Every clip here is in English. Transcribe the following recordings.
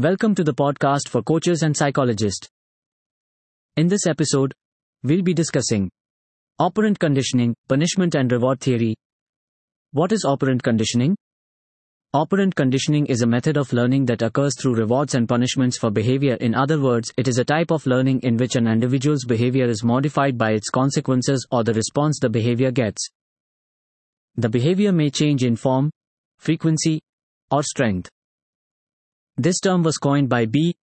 Welcome to the podcast for coaches and psychologists. In this episode, we'll be discussing operant conditioning, punishment and reward theory. What is operant conditioning? Operant conditioning is a method of learning that occurs through rewards and punishments for behavior. In other words, it is a type of learning in which an individual's behavior is modified by its consequences or the response the behavior gets. The behavior may change in form, frequency, or strength. This term was coined by B.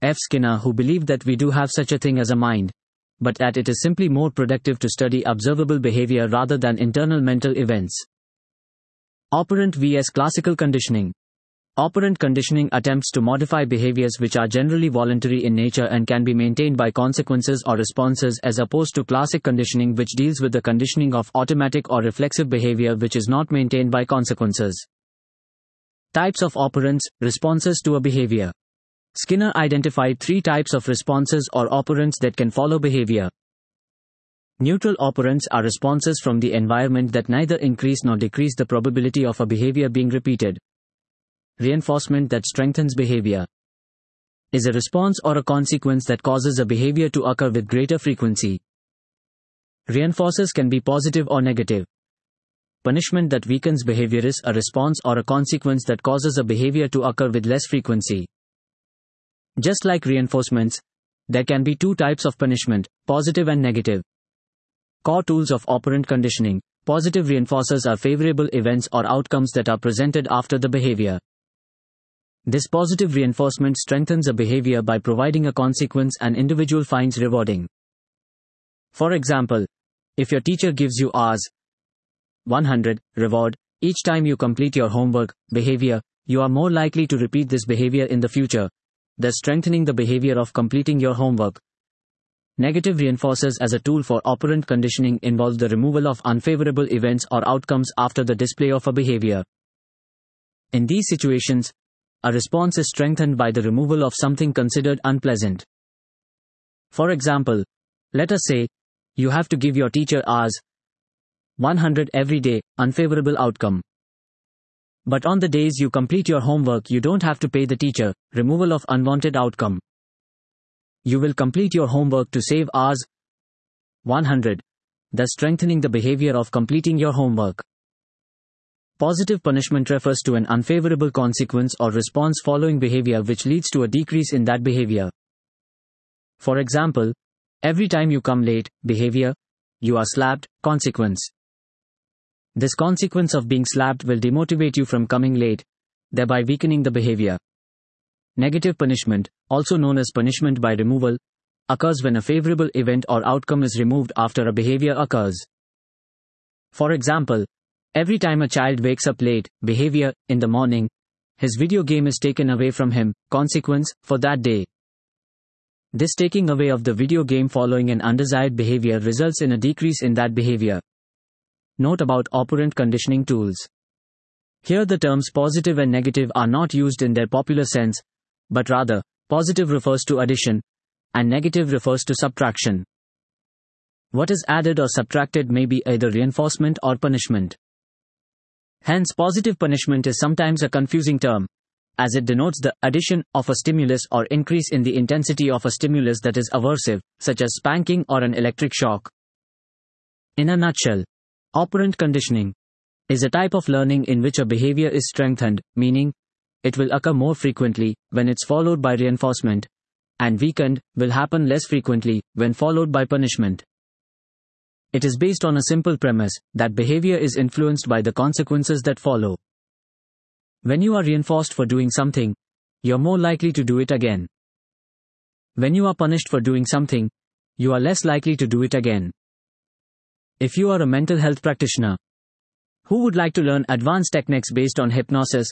F. Skinner, who believed that we do have such a thing as a mind, but that it is simply more productive to study observable behavior rather than internal mental events. Operant vs. Classical conditioning. Operant conditioning attempts to modify behaviors which are generally voluntary in nature and can be maintained by consequences or responses as opposed to classic conditioning which deals with the conditioning of automatic or reflexive behavior which is not maintained by consequences. Types of operants, responses to a behavior. Skinner identified three types of responses or operants that can follow behavior. Neutral operants are responses from the environment that neither increase nor decrease the probability of a behavior being repeated. Reinforcement that strengthens behavior is a response or a consequence that causes a behavior to occur with greater frequency. Reinforcers can be positive or negative. Punishment that weakens behavior is a response or a consequence that causes a behavior to occur with less frequency. Just like reinforcements, there can be two types of punishment, positive and negative. Core tools of operant conditioning. Positive reinforcers are favorable events or outcomes that are presented after the behavior. This positive reinforcement strengthens a behavior by providing a consequence an individual finds rewarding. For example, if your teacher gives you Rs, 100 reward. Each time you complete your homework behavior you are more likely to repeat this behavior in the future. Thus strengthening the behavior of completing your homework. Negative reinforcers as a tool for operant conditioning involve the removal of unfavorable events or outcomes after the display of a behavior. In these situations a response is strengthened by the removal of something considered unpleasant. For example let us say you have to give your teacher Rs 100 every day, unfavorable outcome. But on the days you complete your homework, you don't have to pay the teacher, removal of unwanted outcome. You will complete your homework to save Rs 100, thus strengthening the behavior of completing your homework. Positive punishment refers to an unfavorable consequence or response following behavior which leads to a decrease in that behavior. For example, every time you come late, behavior, you are slapped, consequence. This consequence of being slapped will demotivate you from coming late, thereby weakening the behavior. Negative punishment, also known as punishment by removal, occurs when a favorable event or outcome is removed after a behavior occurs. For example, every time a child wakes up late, behavior, in the morning, his video game is taken away from him, consequence, for that day. This taking away of the video game following an undesired behavior results in a decrease in that behavior. Note about operant conditioning tools. Here the terms positive and negative are not used in their popular sense, but rather, positive refers to addition, and negative refers to subtraction. What is added or subtracted may be either reinforcement or punishment. Hence, positive punishment is sometimes a confusing term, as it denotes the addition of a stimulus or increase in the intensity of a stimulus that is aversive, such as spanking or an electric shock. In a nutshell, Operant conditioning is a type of learning in which a behavior is strengthened, meaning it will occur more frequently when it's followed by reinforcement, and weakened will happen less frequently when followed by punishment. It is based on a simple premise that behavior is influenced by the consequences that follow. When you are reinforced for doing something, you're more likely to do it again. When you are punished for doing something, you are less likely to do it again. If you are a mental health practitioner who would like to learn advanced techniques based on hypnosis,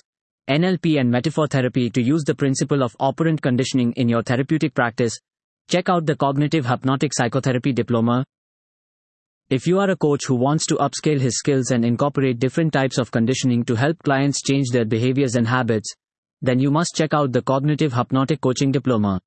NLP, and metaphor therapy to use the principle of operant conditioning in your therapeutic practice, check out the Cognitive Hypnotic Psychotherapy Diploma. If you are a coach who wants to upscale his skills and incorporate different types of conditioning to help clients change their behaviors and habits, then you must check out the Cognitive Hypnotic Coaching Diploma.